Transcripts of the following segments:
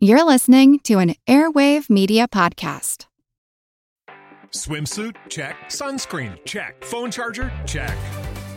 You're listening to an Airwave Media Podcast. Swimsuit? Check. Sunscreen? Check. Phone charger? Check.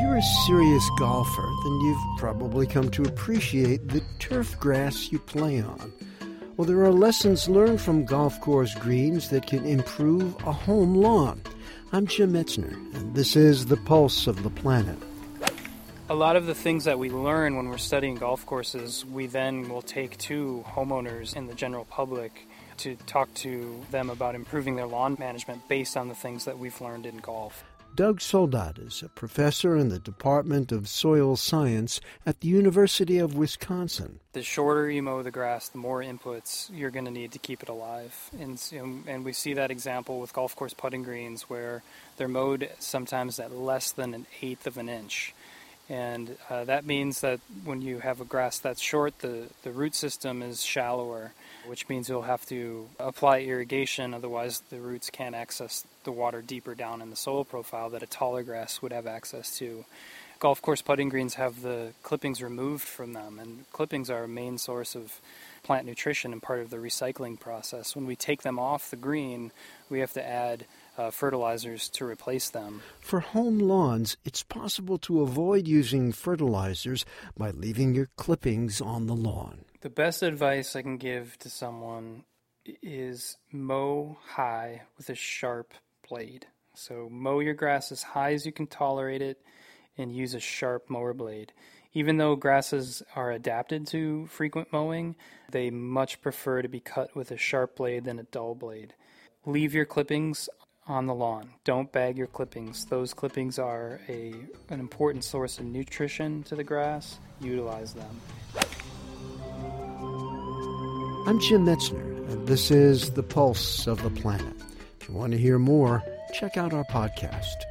You're a serious golfer, then you've probably come to appreciate the turf grass you play on. Well, there are lessons learned from golf course greens that can improve a home lawn. I'm Jim Metzner, and this is The Pulse of the Planet. A lot of the things that we learn when we're studying golf courses, we then will take to homeowners and the general public to talk to them about improving their lawn management based on the things that we've learned in golf. Doug Soldat is a professor in the Department of Soil Science at the University of Wisconsin. The shorter you mow the grass, the more inputs you're going to need to keep it alive. And, um, and we see that example with golf course putting greens where they're mowed sometimes at less than an eighth of an inch. And uh, that means that when you have a grass that's short, the, the root system is shallower, which means you'll have to apply irrigation, otherwise, the roots can't access the water deeper down in the soil profile that a taller grass would have access to. Golf course putting greens have the clippings removed from them, and clippings are a main source of plant nutrition and part of the recycling process. When we take them off the green, we have to add uh, fertilizers to replace them. For home lawns, it's possible to avoid using fertilizers by leaving your clippings on the lawn. The best advice I can give to someone is mow high with a sharp blade. So mow your grass as high as you can tolerate it and use a sharp mower blade. Even though grasses are adapted to frequent mowing, they much prefer to be cut with a sharp blade than a dull blade. Leave your clippings on the lawn. Don't bag your clippings. Those clippings are a, an important source of nutrition to the grass. Utilize them. I'm Jim Metzner, and this is The Pulse of the Planet. If you want to hear more, check out our podcast.